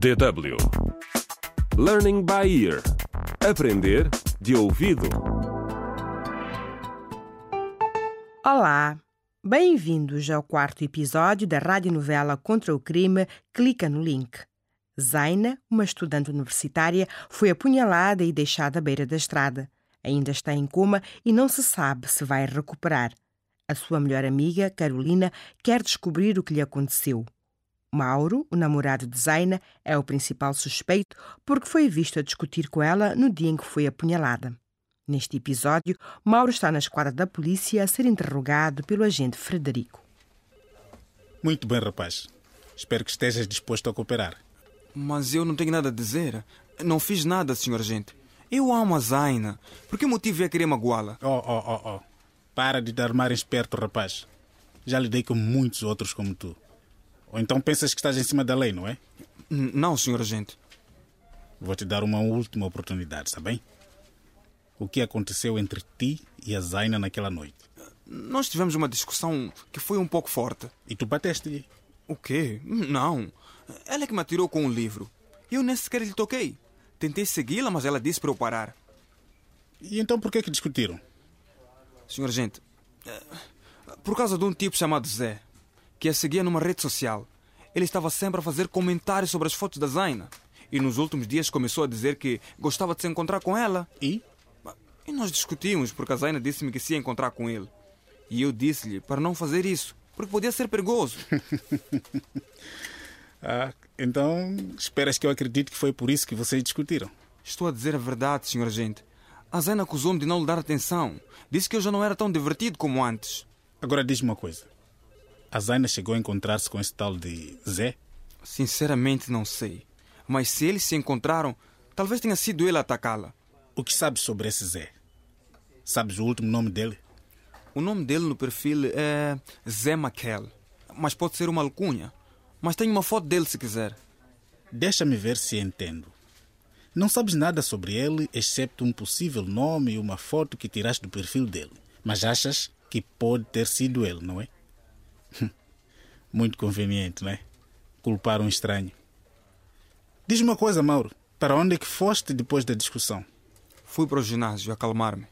DW Learning by Ear Aprender de ouvido. Olá! Bem-vindos ao quarto episódio da radionovela Contra o Crime Clica no Link. Zaina, uma estudante universitária, foi apunhalada e deixada à beira da estrada. Ainda está em coma e não se sabe se vai recuperar. A sua melhor amiga, Carolina, quer descobrir o que lhe aconteceu. Mauro, o namorado de Zaina, é o principal suspeito porque foi visto a discutir com ela no dia em que foi apunhalada. Neste episódio, Mauro está na esquadra da polícia a ser interrogado pelo agente Frederico. Muito bem, rapaz. Espero que estejas disposto a cooperar. Mas eu não tenho nada a dizer. Não fiz nada, senhor agente. Eu amo a Zaina. Por que motivo é querer magoá-la? Oh, oh, oh, oh. Para de dar mar esperto, rapaz. Já lidei com muitos outros como tu. Ou então pensas que estás em cima da lei, não é? N- Não, senhor agente. Vou te dar uma última oportunidade, está bem? O que aconteceu entre ti e a Zaina naquela noite? Nós tivemos uma discussão que foi um pouco forte. E tu bateste-lhe. O quê? Não. Ela é que me atirou com um livro. Eu nem sequer lhe toquei. Tentei segui-la, mas ela disse para eu parar. E então por que que discutiram? Senhor agente, eh, por causa de um tipo chamado Zé, que a seguia numa rede social. Ele estava sempre a fazer comentários sobre as fotos da Zaina. E nos últimos dias começou a dizer que gostava de se encontrar com ela. E? E nós discutimos, porque a Zaina disse-me que se ia encontrar com ele. E eu disse-lhe para não fazer isso, porque podia ser perigoso. Ah, então esperas que eu acredite que foi por isso que vocês discutiram? Estou a dizer a verdade, senhor agente. A Zaina acusou-me de não lhe dar atenção. Disse que eu já não era tão divertido como antes. Agora diz-me uma coisa. A Zaina chegou a encontrar-se com esse tal de Zé? Sinceramente, não sei. Mas se eles se encontraram, talvez tenha sido ele a atacá-la. O que sabes sobre esse Zé? Sabes o último nome dele? O nome dele no perfil é Zé Maquel. Mas pode ser uma alcunha. Mas tenho uma foto dele se quiser. Deixa-me ver se entendo. Não sabes nada sobre ele, excepto um possível nome e uma foto que tiraste do perfil dele. Mas achas que pode ter sido ele, não é? Muito conveniente, não é? Culpar um estranho. Diz-me uma coisa, Mauro. Para onde é que foste depois da discussão? Fui para o ginásio acalmar-me.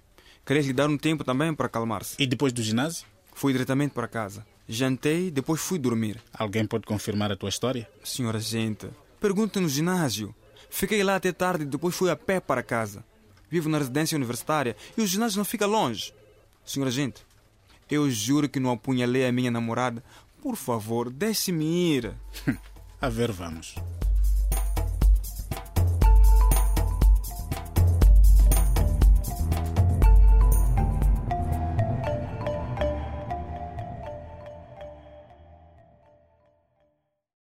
Queria lhe dar um tempo também para acalmar-se. E depois do ginásio? Fui diretamente para casa. Jantei, depois fui dormir. Alguém pode confirmar a tua história? Senhora gente, pergunte no ginásio. Fiquei lá até tarde e depois fui a pé para casa. Vivo na residência universitária e o ginásio não fica longe. Senhora gente, eu juro que não apunhalei a minha namorada. Por favor, deixe-me ir. A ver, vamos.